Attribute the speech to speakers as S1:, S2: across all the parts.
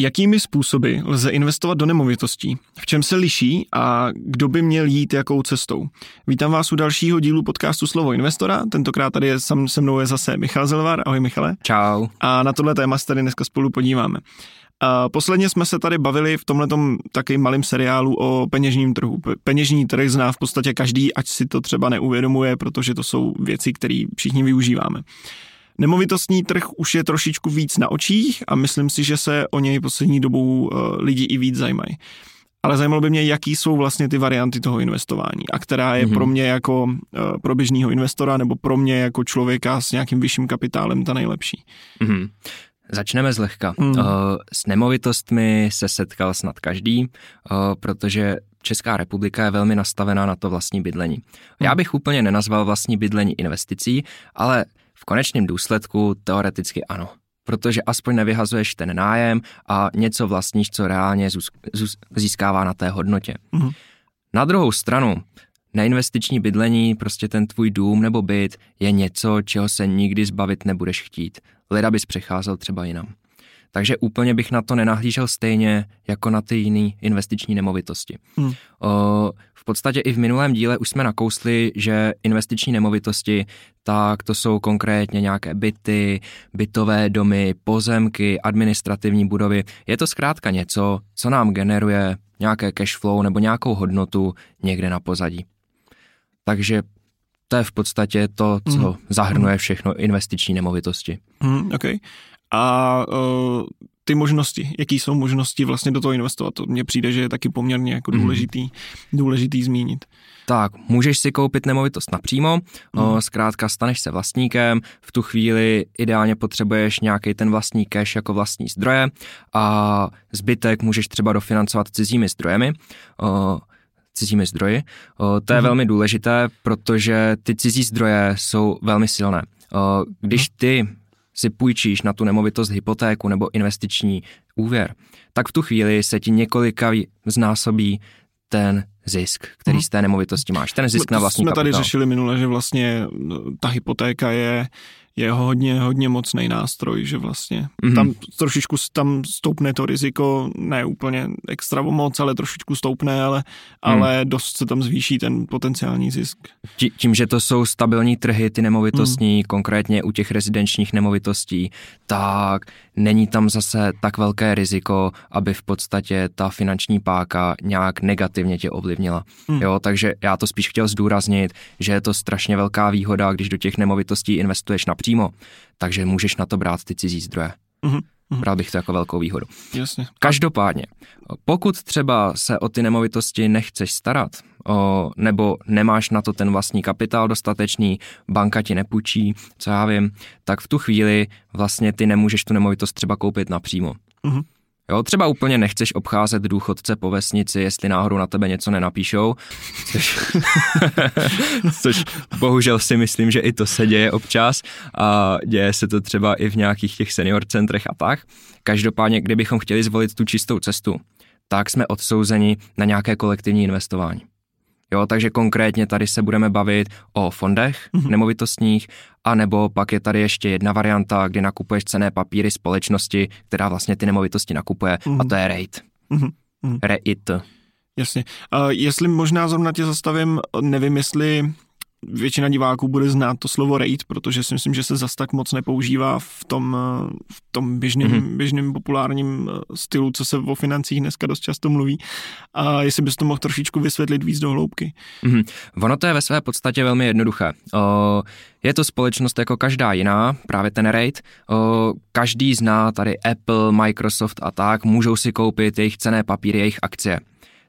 S1: Jakými způsoby lze investovat do nemovitostí? V čem se liší a kdo by měl jít jakou cestou? Vítám vás u dalšího dílu podcastu Slovo investora. Tentokrát tady je, sam, se mnou je zase Michal Zelvar. Ahoj Michale.
S2: Čau.
S1: A na tohle téma se tady dneska spolu podíváme. A posledně jsme se tady bavili v tomhletom taky malém seriálu o peněžním trhu. Peněžní trh zná v podstatě každý, ať si to třeba neuvědomuje, protože to jsou věci, které všichni využíváme. Nemovitostní trh už je trošičku víc na očích a myslím si, že se o něj poslední dobou eh, lidi i víc zajímají. Ale zajímalo by mě, jaký jsou vlastně ty varianty toho investování a která je mm-hmm. pro mě jako eh, pro běžného investora nebo pro mě jako člověka s nějakým vyšším kapitálem ta nejlepší.
S2: Mm-hmm. Začneme zlehka. Mm. S nemovitostmi se setkal snad každý, protože Česká republika je velmi nastavená na to vlastní bydlení. Já mhm. bych úplně nenazval vlastní bydlení investicí, ale v konečném důsledku teoreticky ano, protože aspoň nevyhazuješ ten nájem a něco vlastníš, co reálně získává na té hodnotě. Mm. Na druhou stranu, neinvestiční bydlení, prostě ten tvůj dům nebo byt je něco, čeho se nikdy zbavit nebudeš chtít. Leda bys přecházel třeba jinam. Takže úplně bych na to nenahlížel stejně jako na ty jiné investiční nemovitosti. Hmm. O, v podstatě i v minulém díle už jsme nakousli, že investiční nemovitosti, tak to jsou konkrétně nějaké byty, bytové domy, pozemky, administrativní budovy. Je to zkrátka něco, co nám generuje nějaké cash flow nebo nějakou hodnotu někde na pozadí. Takže to je v podstatě to, co mm. zahrnuje všechno investiční nemovitosti.
S1: Mm, okay. A uh, ty možnosti, jaký jsou možnosti vlastně do toho investovat, to mně přijde, že je taky poměrně jako mhm. důležitý, mm. důležitý zmínit.
S2: Tak, můžeš si koupit nemovitost napřímo, mm. zkrátka staneš se vlastníkem, v tu chvíli ideálně potřebuješ nějaký ten vlastní cash jako vlastní zdroje a zbytek můžeš třeba dofinancovat cizími zdrojemi cizími zdroji. To je mm. velmi důležité, protože ty cizí zdroje jsou velmi silné. Když mhm. ty si půjčíš na tu nemovitost hypotéku nebo investiční úvěr, tak v tu chvíli se ti několika znásobí ten zisk, který hmm. z té nemovitosti máš, ten zisk na vlastní
S1: Jsme
S2: kapitál.
S1: tady řešili minule, že vlastně no, ta hypotéka je je hodně, hodně mocný nástroj, že vlastně mm-hmm. tam trošičku tam stoupne to riziko, ne úplně extra moc, ale trošičku stoupne, ale, mm. ale dost se tam zvýší ten potenciální zisk.
S2: Tím, že to jsou stabilní trhy, ty nemovitostní, mm. konkrétně u těch rezidenčních nemovitostí, tak není tam zase tak velké riziko, aby v podstatě ta finanční páka nějak negativně tě ovlivnila. Mm. Jo, takže já to spíš chtěl zdůraznit, že je to strašně velká výhoda, když do těch nemovitostí investuješ například přímo, takže můžeš na to brát ty cizí zdroje. Mm-hmm. Bral bych to jako velkou výhodu.
S1: Jasně.
S2: Každopádně, pokud třeba se o ty nemovitosti nechceš starat, o, nebo nemáš na to ten vlastní kapitál dostatečný, banka ti nepůjčí, co já vím, tak v tu chvíli vlastně ty nemůžeš tu nemovitost třeba koupit napřímo. Mm-hmm. Jo, třeba úplně nechceš obcházet důchodce po vesnici, jestli náhodou na tebe něco nenapíšou, což, což bohužel si myslím, že i to se děje občas a děje se to třeba i v nějakých těch senior centrech a tak. Každopádně, kdybychom chtěli zvolit tu čistou cestu, tak jsme odsouzeni na nějaké kolektivní investování. Jo, takže konkrétně tady se budeme bavit o fondech mm-hmm. nemovitostních, anebo pak je tady ještě jedna varianta, kdy nakupuješ cené papíry společnosti, která vlastně ty nemovitosti nakupuje, mm-hmm. a to je REIT. Mm-hmm. REIT.
S1: Jasně. Uh, jestli možná zrovna tě zastavím, nevím, jestli většina diváků bude znát to slovo raid, protože si myslím, že se zas tak moc nepoužívá v tom, v tom běžným, mm-hmm. běžným populárním eh, stylu, co se o financích dneska dost často mluví. A jestli bys to mohl trošičku vysvětlit víc do hloubky.
S2: Mm-hmm. Ono to je ve své podstatě velmi jednoduché. O, je to společnost jako každá jiná, právě ten raid. O, každý zná tady Apple, Microsoft a tak, můžou si koupit jejich cené papíry, jejich akcie.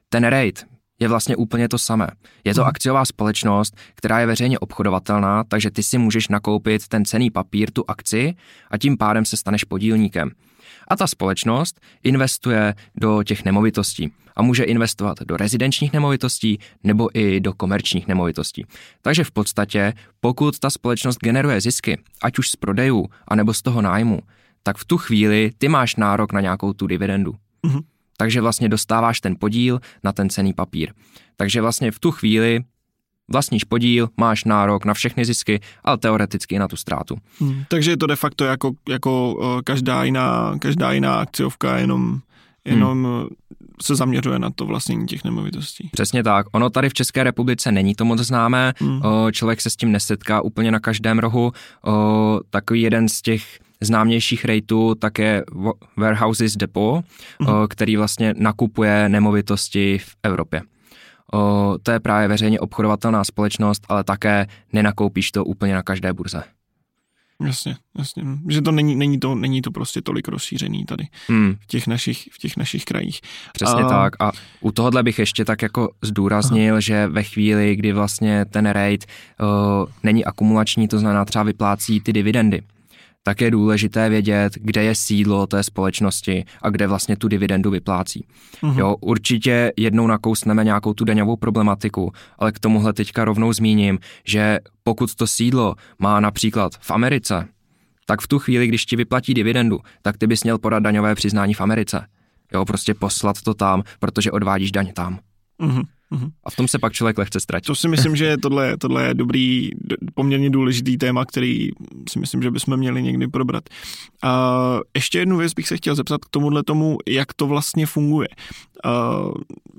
S2: Ten raid je vlastně úplně to samé. Je to hmm. akciová společnost, která je veřejně obchodovatelná, takže ty si můžeš nakoupit ten cený papír, tu akci a tím pádem se staneš podílníkem. A ta společnost investuje do těch nemovitostí a může investovat do rezidenčních nemovitostí nebo i do komerčních nemovitostí. Takže v podstatě, pokud ta společnost generuje zisky, ať už z prodejů, anebo z toho nájmu, tak v tu chvíli ty máš nárok na nějakou tu dividendu. Mm-hmm takže vlastně dostáváš ten podíl na ten cený papír. Takže vlastně v tu chvíli Vlastníš podíl, máš nárok na všechny zisky, ale teoreticky i na tu ztrátu.
S1: Hmm. Takže je to de facto jako, jako uh, každá, jiná, každá jiná akciovka, jenom, jenom hmm. se zaměřuje na to vlastnění těch nemovitostí.
S2: Přesně tak. Ono tady v České republice není to moc známé, hmm. o, člověk se s tím nesetká úplně na každém rohu. O, takový jeden z těch známějších rejtů také Warehouses Depot, mm-hmm. který vlastně nakupuje nemovitosti v Evropě. O, to je právě veřejně obchodovatelná společnost, ale také nenakoupíš to úplně na každé burze.
S1: Jasně, jasně. Že to není, není, to, není to prostě tolik rozšířený tady hmm. v, těch našich, v těch našich krajích.
S2: Přesně a... tak. A u tohohle bych ještě tak jako zdůraznil, Aha. že ve chvíli, kdy vlastně ten rate uh, není akumulační, to znamená třeba vyplácí ty dividendy, tak je důležité vědět, kde je sídlo té společnosti a kde vlastně tu dividendu vyplácí. Mm-hmm. Jo, určitě jednou nakousneme nějakou tu daňovou problematiku, ale k tomuhle teďka rovnou zmíním, že pokud to sídlo má například v Americe, tak v tu chvíli, když ti vyplatí dividendu, tak ty bys měl podat daňové přiznání v Americe. Jo, prostě poslat to tam, protože odvádíš daň tam. Mm-hmm. Mm-hmm. A v tom se pak člověk lehce ztratí.
S1: To si myslím, že tohle, tohle je dobrý, poměrně důležitý téma, který si myslím, že bychom měli někdy probrat. A ještě jednu věc bych se chtěl zeptat k tomuhle tomu, jak to vlastně funguje. A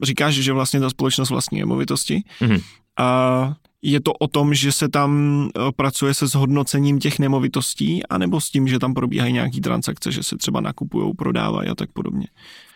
S1: říkáš, že vlastně ta společnost vlastní nemovitosti. Mm-hmm. A je to o tom, že se tam e, pracuje se zhodnocením těch nemovitostí, anebo s tím, že tam probíhají nějaký transakce, že se třeba nakupují, prodávají a tak podobně?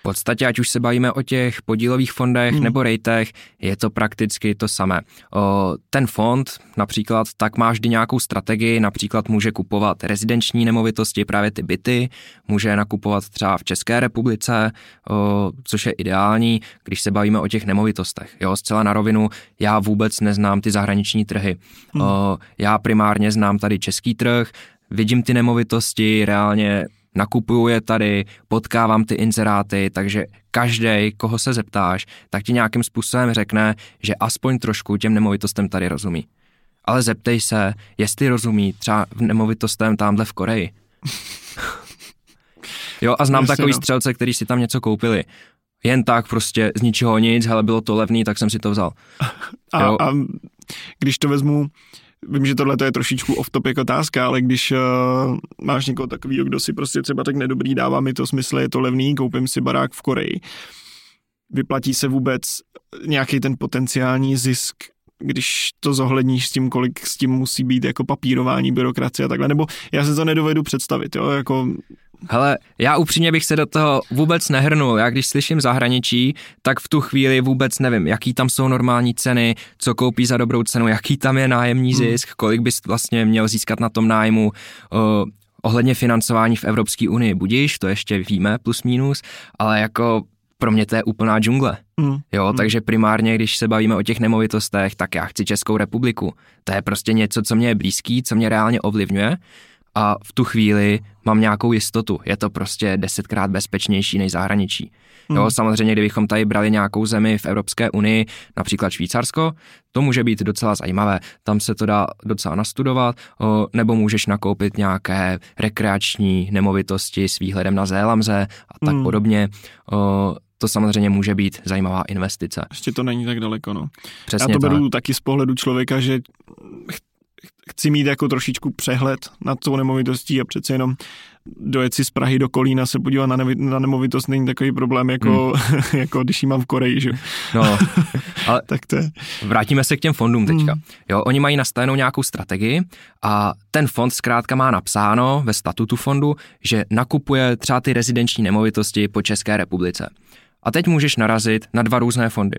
S2: Podstatě, ať už se bavíme o těch podílových fondech hmm. nebo rejtech, je to prakticky to samé. O, ten fond například, tak má vždy nějakou strategii, například může kupovat rezidenční nemovitosti, právě ty byty, může nakupovat třeba v České republice, o, což je ideální, když se bavíme o těch nemovitostech. Jo, zcela na rovinu, já vůbec neznám ty zahraniční trhy. Hmm. O, já primárně znám tady český trh, vidím ty nemovitosti, reálně nakupuju je tady, potkávám ty inzeráty, takže každý, koho se zeptáš, tak ti nějakým způsobem řekne, že aspoň trošku těm nemovitostem tady rozumí. Ale zeptej se, jestli rozumí třeba v nemovitostem tamhle v Koreji. jo, a znám Jasně, takový no. střelce, který si tam něco koupili. Jen tak prostě z ničeho nic, ale bylo to levný, tak jsem si to vzal.
S1: A, jo. a když to vezmu, Vím, že tohle je trošičku off-topic otázka, ale když uh, máš někoho takového, kdo si prostě třeba tak nedobrý, dává mi to smysl, je to levný, koupím si barák v Koreji, vyplatí se vůbec nějaký ten potenciální zisk když to zohledníš s tím, kolik s tím musí být jako papírování, byrokracie a takhle, nebo já se to nedovedu představit, jo, jako
S2: Hele, já upřímně bych se do toho vůbec nehrnul. Já když slyším zahraničí, tak v tu chvíli vůbec nevím, jaký tam jsou normální ceny, co koupí za dobrou cenu, jaký tam je nájemní hmm. zisk, kolik bys vlastně měl získat na tom nájmu. Uh, ohledně financování v Evropské unii budíš, to ještě víme plus minus, ale jako pro mě to je úplná džungle. Mm. Jo, mm. takže primárně, když se bavíme o těch nemovitostech, tak já chci Českou republiku. To je prostě něco, co mě je blízký, co mě reálně ovlivňuje a v tu chvíli mám nějakou jistotu. Je to prostě desetkrát bezpečnější než zahraničí. Hmm. Jo, samozřejmě, kdybychom tady brali nějakou zemi v Evropské unii, například Švýcarsko, to může být docela zajímavé. Tam se to dá docela nastudovat, o, nebo můžeš nakoupit nějaké rekreační nemovitosti s výhledem na Zélamze a tak hmm. podobně. O, to samozřejmě může být zajímavá investice.
S1: Ještě to není tak daleko, no. Přesně Já to beru tak. taky z pohledu člověka, že chci mít jako trošičku přehled nad tou nemovitostí a přece jenom dojet si z Prahy do Kolína se podívat na, nevi, na nemovitost není takový problém, jako, hmm. jako když ji mám v Koreji, že?
S2: No, ale tak to je. vrátíme se k těm fondům teďka. Hmm. Jo, oni mají nastavenou nějakou strategii a ten fond zkrátka má napsáno ve statutu fondu, že nakupuje třeba ty rezidenční nemovitosti po České republice. A teď můžeš narazit na dva různé fondy.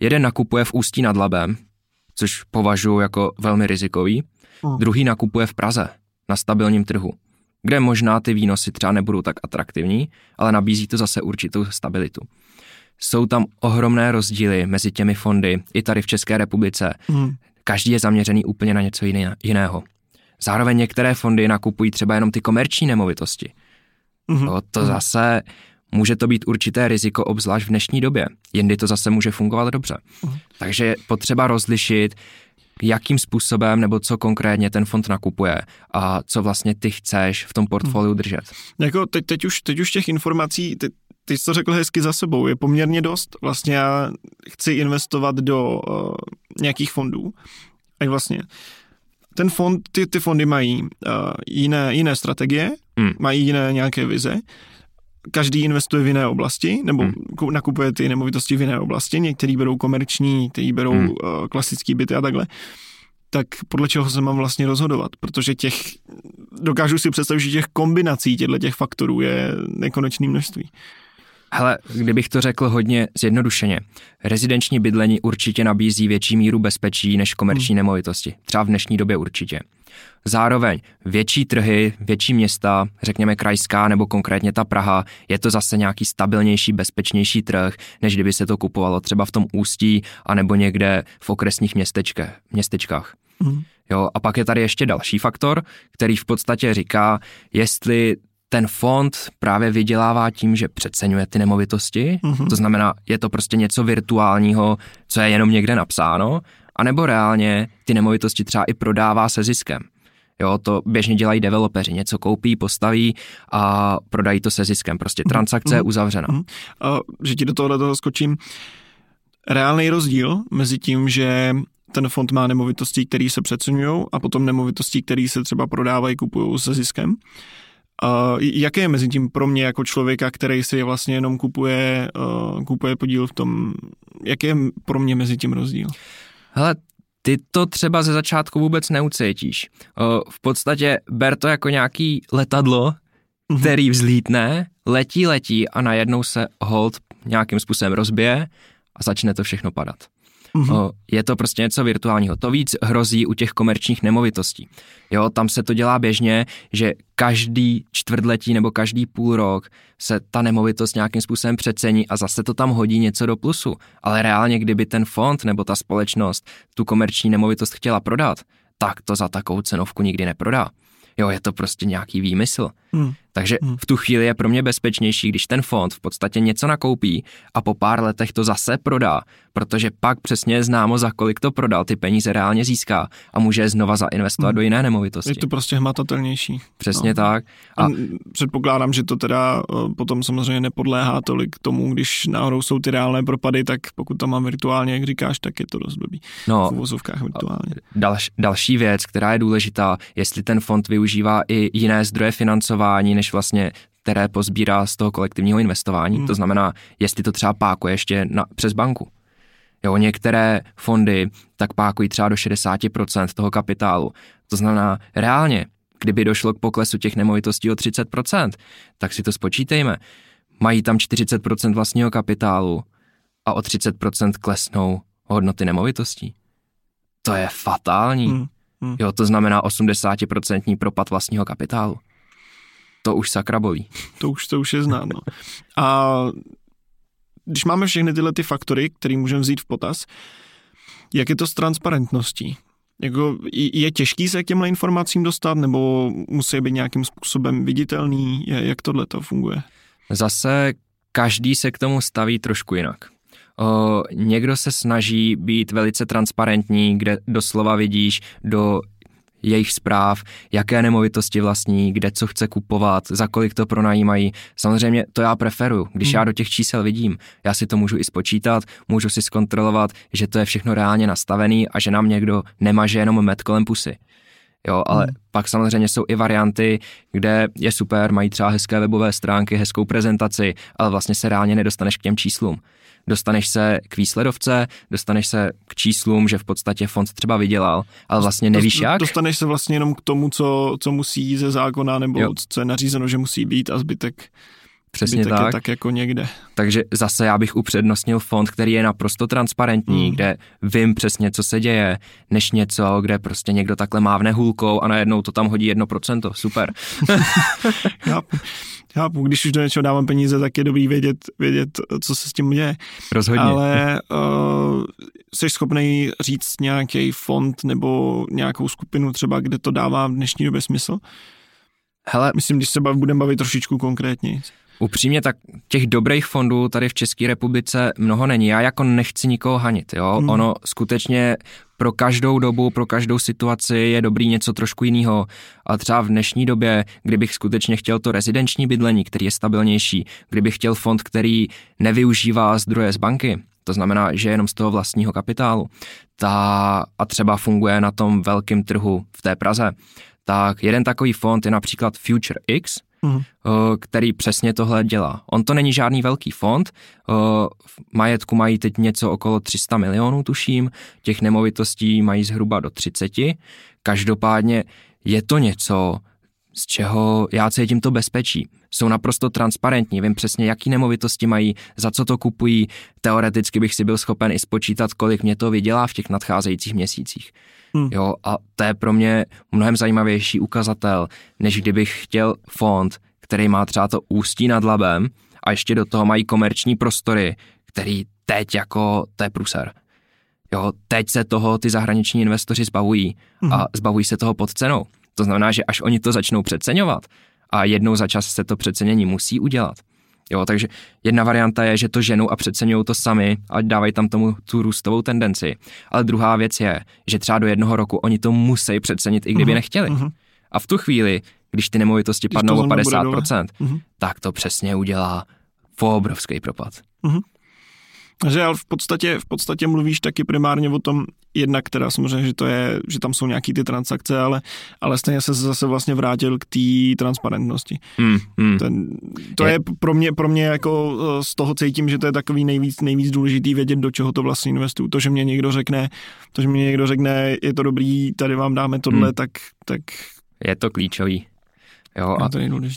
S2: Jeden nakupuje v Ústí nad Labem, což považuji jako velmi rizikový. Hmm. Druhý nakupuje v Praze, na stabilním trhu, kde možná ty výnosy třeba nebudou tak atraktivní, ale nabízí to zase určitou stabilitu. Jsou tam ohromné rozdíly mezi těmi fondy i tady v České republice. Hmm. Každý je zaměřený úplně na něco jiného. Zároveň některé fondy nakupují třeba jenom ty komerční nemovitosti. Mm-hmm. To, to hmm. zase může to být určité riziko, obzvlášť v dnešní době. Jindy to zase může fungovat dobře. Uh-huh. Takže je potřeba rozlišit, jakým způsobem nebo co konkrétně ten fond nakupuje a co vlastně ty chceš v tom portfoliu uh-huh. držet.
S1: Jako teď, teď, už, teď už těch informací, teď, ty jsi to řekl hezky za sebou, je poměrně dost. Vlastně já chci investovat do uh, nějakých fondů. A vlastně ten fond, ty, ty fondy mají uh, jiné, jiné strategie, hmm. mají jiné nějaké vize. Každý investuje v jiné oblasti, nebo hmm. nakupuje ty nemovitosti v jiné oblasti. Někteří berou komerční, někteří berou hmm. uh, klasický byty a takhle tak podle čeho se mám vlastně rozhodovat, protože těch, dokážu si představit, že těch kombinací těchto těch faktorů je nekonečné množství.
S2: Hele, kdybych to řekl hodně zjednodušeně, rezidenční bydlení určitě nabízí větší míru bezpečí než komerční hmm. nemovitosti. Třeba v dnešní době určitě. Zároveň větší trhy, větší města, řekněme krajská nebo konkrétně ta Praha, je to zase nějaký stabilnější, bezpečnější trh, než kdyby se to kupovalo třeba v tom Ústí anebo někde v okresních městečkách. Mm. Jo, a pak je tady ještě další faktor, který v podstatě říká, jestli ten fond právě vydělává tím, že přeceňuje ty nemovitosti, mm-hmm. to znamená, je to prostě něco virtuálního, co je jenom někde napsáno, anebo reálně ty nemovitosti třeba i prodává se ziskem. Jo, to běžně dělají developeři, něco koupí, postaví a prodají to se ziskem. Prostě mhm. transakce mm-hmm. je uzavřena. Mm-hmm.
S1: A, že ti do tohohle toho skočím. Reálný rozdíl mezi tím, že ten fond má nemovitosti, které se přeceňují a potom nemovitosti, které se třeba prodávají, kupují se ziskem. Uh, jaké je mezi tím pro mě jako člověka, který si vlastně jenom kupuje, uh, kupuje podíl v tom, jaký je pro mě mezi tím rozdíl?
S2: Hele, ty to třeba ze začátku vůbec neucítíš. Uh, v podstatě ber to jako nějaký letadlo, mm-hmm. který vzlítne, letí, letí a najednou se hold nějakým způsobem rozbije a začne to všechno padat. Mm-hmm. Je to prostě něco virtuálního. To víc hrozí u těch komerčních nemovitostí. Jo, tam se to dělá běžně, že každý čtvrtletí nebo každý půl rok se ta nemovitost nějakým způsobem přecení a zase to tam hodí něco do plusu. Ale reálně, kdyby ten fond nebo ta společnost tu komerční nemovitost chtěla prodat, tak to za takovou cenovku nikdy neprodá. Jo, je to prostě nějaký výmysl. Hmm. Takže hmm. v tu chvíli je pro mě bezpečnější, když ten fond v podstatě něco nakoupí a po pár letech to zase prodá, protože pak přesně je známo, za kolik to prodal, ty peníze reálně získá a může je znova zainvestovat hmm. do jiné nemovitosti.
S1: Je to prostě hmatatelnější.
S2: Přesně no. tak.
S1: A... a předpokládám, že to teda eh, potom samozřejmě nepodléhá tolik tomu, když náhodou jsou ty reálné propady, tak pokud to mám virtuálně, jak říkáš, tak je to dost blbý. No, v uvozovkách virtuálně.
S2: Dalš, další věc, která je důležitá, jestli ten fond využívá i jiné zdroje financování, než vlastně které pozbírá z toho kolektivního investování. Hmm. To znamená, jestli to třeba pákuje ještě na, přes banku. Jo, některé fondy tak pákují třeba do 60% toho kapitálu. To znamená, reálně, kdyby došlo k poklesu těch nemovitostí o 30%, tak si to spočítejme. Mají tam 40% vlastního kapitálu a o 30% klesnou hodnoty nemovitostí. To je fatální. Hmm. Hmm. Jo, to znamená 80% propad vlastního kapitálu. To už sakra bolí.
S1: To už, to už je znám. No. A když máme všechny tyhle ty faktory, které můžeme vzít v potaz, jak je to s transparentností? Jako, je těžký se k těmhle informacím dostat, nebo musí být nějakým způsobem viditelný? Jak tohle to funguje?
S2: Zase každý se k tomu staví trošku jinak. O, někdo se snaží být velice transparentní, kde doslova vidíš do jejich zpráv, jaké nemovitosti vlastní, kde co chce kupovat, za kolik to pronajímají. Samozřejmě to já preferuju. Když hmm. já do těch čísel vidím, já si to můžu i spočítat, můžu si zkontrolovat, že to je všechno reálně nastavený a že nám někdo nemaže jenom met kolem pusy. Jo, ale hmm. pak samozřejmě jsou i varianty, kde je super, mají třeba hezké webové stránky, hezkou prezentaci, ale vlastně se reálně nedostaneš k těm číslům dostaneš se k výsledovce, dostaneš se k číslům, že v podstatě fond třeba vydělal, ale vlastně nevíš jak.
S1: Dostaneš se vlastně jenom k tomu, co, co musí ze zákona, nebo jo. co je nařízeno, že musí být a zbytek
S2: Přesně Zbytek tak.
S1: Je tak jako někde.
S2: Takže zase já bych upřednostnil fond, který je naprosto transparentní, mm. kde vím přesně, co se děje, než něco, kde prostě někdo takhle mávne hůlkou a najednou to tam hodí jedno procento. Super.
S1: Chápu, když už do něčeho dávám peníze, tak je dobrý vědět, vědět co se s tím děje.
S2: Rozhodně.
S1: Ale uh, jsi schopný říct nějaký fond nebo nějakou skupinu třeba, kde to dává v dnešní době smysl? Hele, myslím, když se bav, budeme bavit trošičku konkrétně.
S2: Upřímně, tak těch dobrých fondů tady v České republice mnoho není. Já jako nechci nikoho hanit, jo. Hmm. Ono skutečně pro každou dobu, pro každou situaci je dobrý něco trošku jiného. A třeba v dnešní době, kdybych skutečně chtěl to rezidenční bydlení, který je stabilnější, kdybych chtěl fond, který nevyužívá zdroje z banky, to znamená, že jenom z toho vlastního kapitálu, ta, a třeba funguje na tom velkém trhu v té Praze, tak jeden takový fond je například Future X, mm. který přesně tohle dělá. On to není žádný velký fond, v majetku mají teď něco okolo 300 milionů, tuším, těch nemovitostí mají zhruba do 30. Každopádně je to něco, z čeho já cítím to bezpečí. Jsou naprosto transparentní, vím přesně, jaký nemovitosti mají, za co to kupují. Teoreticky bych si byl schopen i spočítat, kolik mě to vydělá v těch nadcházejících měsících. Hmm. Jo, a to je pro mě mnohem zajímavější ukazatel, než kdybych chtěl fond, který má třeba to ústí nad labem a ještě do toho mají komerční prostory, který teď jako, to je pruser. Jo, teď se toho ty zahraniční investoři zbavují hmm. a zbavují se toho pod cenou. To znamená, že až oni to začnou přeceňovat a jednou za čas se to přecenění musí udělat, Jo, takže jedna varianta je, že to ženou a přeceňují to sami a dávají tam tomu tu růstovou tendenci. Ale druhá věc je, že třeba do jednoho roku oni to musí přecenit, i kdyby uh-huh, nechtěli. Uh-huh. A v tu chvíli, když ty nemovitosti když padnou o 50%, uh-huh. Mhm. tak to přesně udělá obrovský propad. Uh-huh.
S1: Že ale v podstatě, v podstatě mluvíš taky primárně o tom, jednak která samozřejmě, že to je, že tam jsou nějaký ty transakce, ale, ale stejně se zase vlastně vrátil k té transparentnosti. Hmm, hmm. Ten, to je. je pro mě, pro mě jako eh, z toho cítím, že to je takový nejvíc, nejvíc důležitý vědět, do čeho to vlastně investuju. To, že mě někdo řekne, to, že mě někdo řekne, je to dobrý, tady vám dáme tohle, hmm. tak, tak
S2: je to klíčový. Jo, a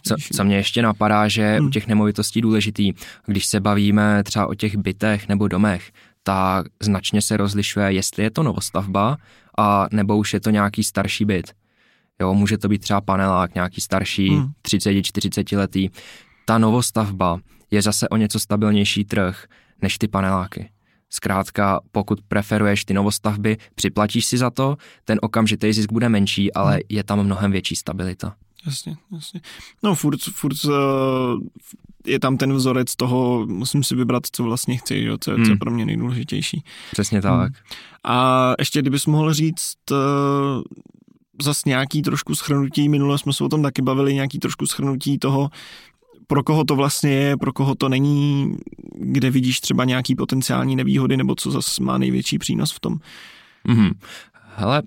S2: co, co mě ještě napadá, že hmm. u těch nemovitostí důležitý, když se bavíme třeba o těch bytech nebo domech, tak značně se rozlišuje, jestli je to novostavba a nebo už je to nějaký starší byt. Jo, může to být třeba panelák, nějaký starší, hmm. 30-40 letý. Ta novostavba je zase o něco stabilnější trh než ty paneláky. Zkrátka, pokud preferuješ ty novostavby, připlatíš si za to, ten okamžitý zisk bude menší, ale hmm. je tam mnohem větší stabilita.
S1: Jasně, jasně. No furt, furt uh, je tam ten vzorec toho, musím si vybrat, co vlastně chci, jo, co, hmm. co je hmm. pro mě nejdůležitější.
S2: Přesně tak. Hmm.
S1: A ještě kdybys mohl říct uh, zas nějaký trošku schrnutí, minule jsme se o tom taky bavili, nějaký trošku schrnutí toho, pro koho to vlastně je, pro koho to není, kde vidíš třeba nějaký potenciální nevýhody, nebo co zase má největší přínos v tom.
S2: Mm-hmm. Hele,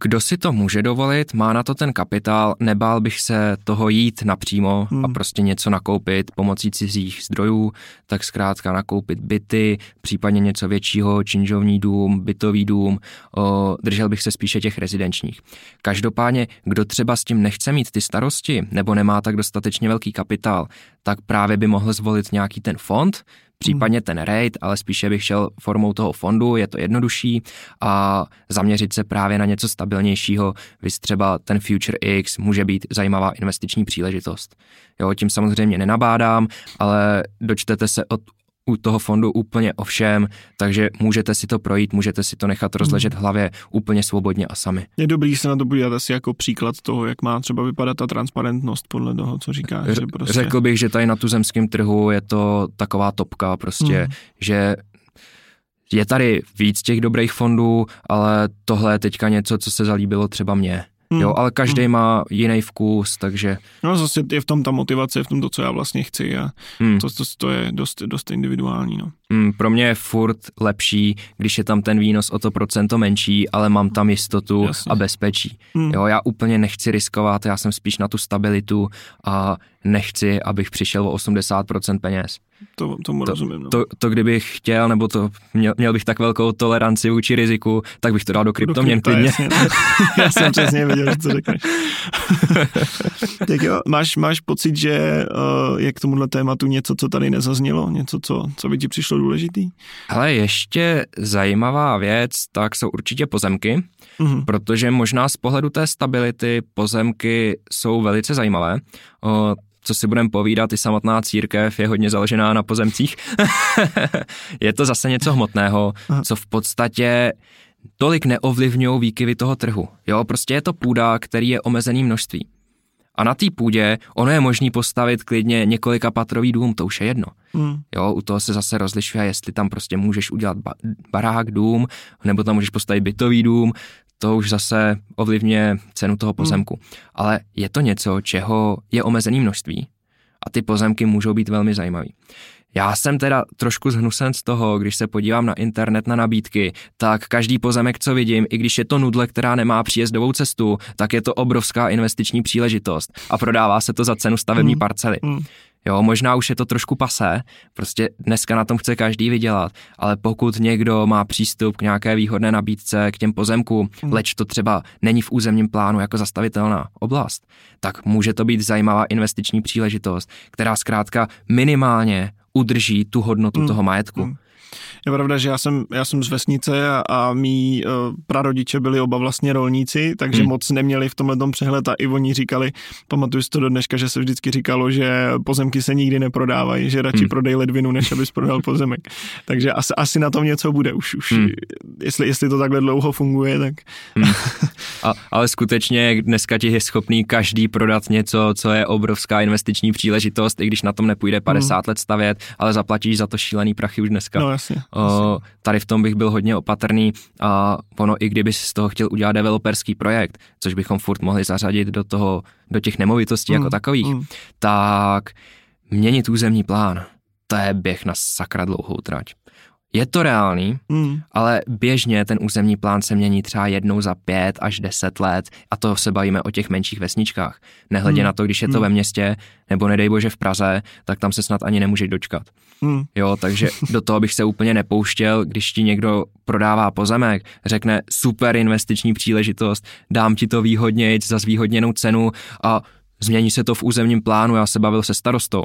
S2: kdo si to může dovolit, má na to ten kapitál, nebál bych se toho jít napřímo hmm. a prostě něco nakoupit pomocí cizích zdrojů, tak zkrátka nakoupit byty, případně něco většího, činžovní dům, bytový dům, o, držel bych se spíše těch rezidenčních. Každopádně, kdo třeba s tím nechce mít ty starosti nebo nemá tak dostatečně velký kapitál, tak právě by mohl zvolit nějaký ten fond, případně ten rate, ale spíše bych šel formou toho fondu, je to jednodušší a zaměřit se právě na něco stabilnějšího, vys třeba ten Future X může být zajímavá investiční příležitost. Jo, tím samozřejmě nenabádám, ale dočtete se od u toho fondu úplně o všem, takže můžete si to projít, můžete si to nechat rozležet v hlavě úplně svobodně a sami.
S1: Je dobrý se na to podívat asi jako příklad toho, jak má třeba vypadat ta transparentnost podle toho, co říkáš. Že
S2: prostě... Řekl bych, že tady na tuzemském trhu je to taková topka prostě, hmm. že je tady víc těch dobrých fondů, ale tohle je teďka něco, co se zalíbilo třeba mně. Hmm. Jo, ale každý hmm. má jiný vkus, takže...
S1: No zase je v tom ta motivace, v tom to, co já vlastně chci a hmm. to, to, to je dost, dost individuální, no.
S2: Hmm, pro mě je furt lepší, když je tam ten výnos o to procento menší, ale mám tam jistotu Jasně. a bezpečí. Hmm. Jo, já úplně nechci riskovat, já jsem spíš na tu stabilitu a nechci, abych přišel o 80% peněz.
S1: To, tomu
S2: to,
S1: rozumím. No.
S2: To, to, kdybych chtěl, nebo to měl, měl bych tak velkou toleranci vůči riziku, tak bych to dal do kryptoměn klidně. Jasně,
S1: Já jsem přesně věděl, že to řekneš. tak jo, máš, máš pocit, že uh, je k tomuhle tématu něco, co tady nezaznělo? Něco, co, co by ti přišlo důležitý?
S2: Ale ještě zajímavá věc, tak jsou určitě pozemky, mm-hmm. protože možná z pohledu té stability pozemky jsou velice zajímavé. Uh, co si budeme povídat, i samotná církev je hodně založená na pozemcích. je to zase něco hmotného, co v podstatě tolik neovlivňují výkyvy toho trhu. Jo, prostě je to půda, který je omezený množství. A na té půdě ono je možný postavit klidně několika patrový dům, to už je jedno. Hmm. Jo, u toho se zase rozlišuje, jestli tam prostě můžeš udělat ba- barák, dům, nebo tam můžeš postavit bytový dům, to už zase ovlivňuje cenu toho pozemku. Hmm. Ale je to něco, čeho je omezený množství a ty pozemky můžou být velmi zajímavý. Já jsem teda trošku zhnusen z toho, když se podívám na internet na nabídky, tak každý pozemek, co vidím, i když je to nudle, která nemá příjezdovou cestu, tak je to obrovská investiční příležitost a prodává se to za cenu stavební mm. parcely. Mm. Jo, možná už je to trošku pasé, prostě dneska na tom chce každý vydělat, ale pokud někdo má přístup k nějaké výhodné nabídce, k těm pozemkům, mm. leč to třeba není v územním plánu jako zastavitelná oblast, tak může to být zajímavá investiční příležitost, která zkrátka minimálně udrží tu hodnotu mm. toho majetku. Mm.
S1: Je pravda, že já jsem, já jsem z vesnice a, a mý uh, prarodiče byli oba vlastně rolníci, takže hmm. moc neměli v tomhle tom přehled a i oni říkali, pamatuju si to do dneška, že se vždycky říkalo, že pozemky se nikdy neprodávají, že radši hmm. prodej ledvinu, než abys prodal pozemek. takže asi, asi na tom něco bude už, už hmm. jestli, jestli to takhle dlouho funguje, tak...
S2: Hmm. A, ale skutečně dneska ti je schopný každý prodat něco, co je obrovská investiční příležitost, i když na tom nepůjde 50 hmm. let stavět, ale zaplatíš za to šílený prachy už dneska.
S1: No jasně.
S2: O, tady v tom bych byl hodně opatrný a ono, i kdyby z toho chtěl udělat developerský projekt, což bychom furt mohli zařadit do toho, do těch nemovitostí mm, jako takových, mm. tak měnit územní plán, to je běh na sakra dlouhou trať. Je to reálný, mm. ale běžně ten územní plán se mění třeba jednou za pět až deset let a to se bavíme o těch menších vesničkách. Nehledě mm. na to, když je to mm. ve městě nebo nedej bože v Praze, tak tam se snad ani nemůže dočkat. Mm. Jo, takže do toho bych se úplně nepouštěl, když ti někdo prodává pozemek, řekne super investiční příležitost, dám ti to výhodně, za zvýhodněnou cenu a změní se to v územním plánu, já se bavil se starostou.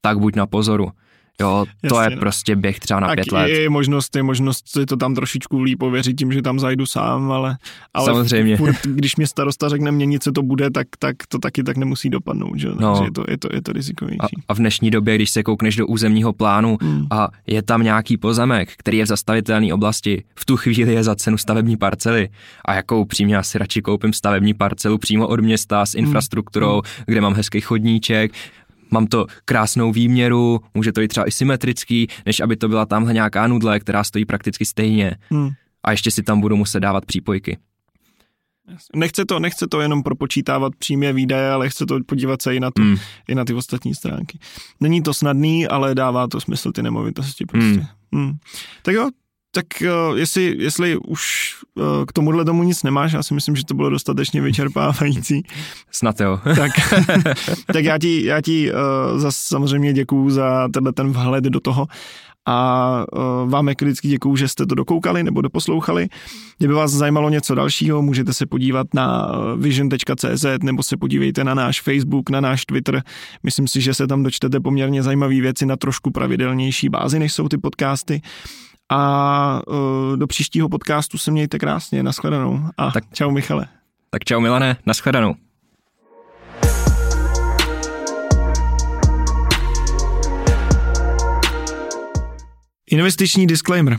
S2: Tak buď na pozoru Jo, to Jasně, je no. prostě běh třeba na tak pět let.
S1: Je možnost, je možnost si to tam trošičku líp ověřit tím, že tam zajdu sám, ale, ale
S2: Samozřejmě.
S1: Furt, když mě starosta řekne, měnit se to bude, tak, tak to taky tak nemusí dopadnout, že? No. Takže je to, je to, je to rizikovější.
S2: A, a, v dnešní době, když se koukneš do územního plánu hmm. a je tam nějaký pozemek, který je v zastavitelné oblasti, v tu chvíli je za cenu stavební parcely. A jakou upřímně asi radši koupím stavební parcelu přímo od města s hmm. infrastrukturou, hmm. kde mám hezký chodníček, mám to krásnou výměru, může to být třeba i symetrický, než aby to byla tamhle nějaká nudle, která stojí prakticky stejně. Hmm. A ještě si tam budu muset dávat přípojky.
S1: Nechce to, nechce to jenom propočítávat přímě výdaje, ale chce to podívat se i na, tu, hmm. i na ty ostatní stránky. Není to snadný, ale dává to smysl ty nemovitosti prostě. Hmm. Hmm. Tak jo, tak uh, jestli, jestli už uh, k tomuhle tomu nic nemáš, já si myslím, že to bylo dostatečně vyčerpávající.
S2: Snad jo.
S1: tak, tak já ti, já ti uh, zas samozřejmě děkuju za tenhle ten vhled do toho a vám jak vždycky děkuju, že jste to dokoukali nebo doposlouchali. Kdyby vás zajímalo něco dalšího, můžete se podívat na vision.cz nebo se podívejte na náš Facebook, na náš Twitter. Myslím si, že se tam dočtete poměrně zajímavé věci na trošku pravidelnější bázi, než jsou ty podcasty a uh, do příštího podcastu se mějte krásně, nashledanou a tak, čau Michale.
S2: Tak čau Milane, nashledanou.
S1: Investiční disclaimer.